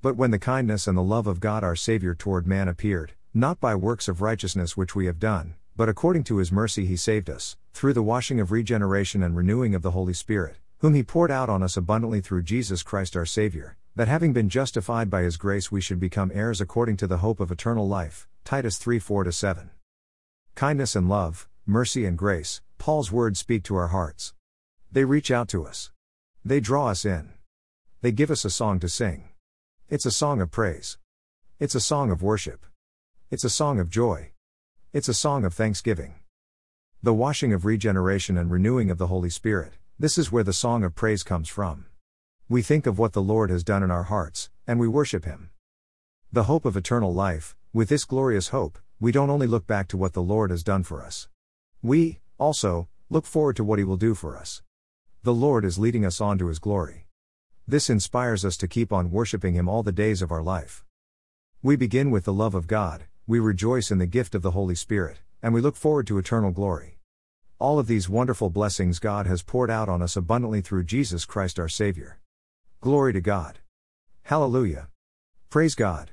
But when the kindness and the love of God our Saviour toward man appeared, not by works of righteousness which we have done, but according to his mercy he saved us, through the washing of regeneration and renewing of the Holy Spirit, whom he poured out on us abundantly through Jesus Christ our Saviour, that having been justified by his grace we should become heirs according to the hope of eternal life. Titus 3 4 7. Kindness and love, mercy and grace, Paul's words speak to our hearts. They reach out to us. They draw us in. They give us a song to sing. It's a song of praise. It's a song of worship. It's a song of joy. It's a song of thanksgiving. The washing of regeneration and renewing of the Holy Spirit, this is where the song of praise comes from. We think of what the Lord has done in our hearts, and we worship Him. The hope of eternal life, with this glorious hope, we don't only look back to what the Lord has done for us. We, also, look forward to what He will do for us. The Lord is leading us on to His glory. This inspires us to keep on worshiping Him all the days of our life. We begin with the love of God, we rejoice in the gift of the Holy Spirit, and we look forward to eternal glory. All of these wonderful blessings God has poured out on us abundantly through Jesus Christ our Savior. Glory to God. Hallelujah. Praise God.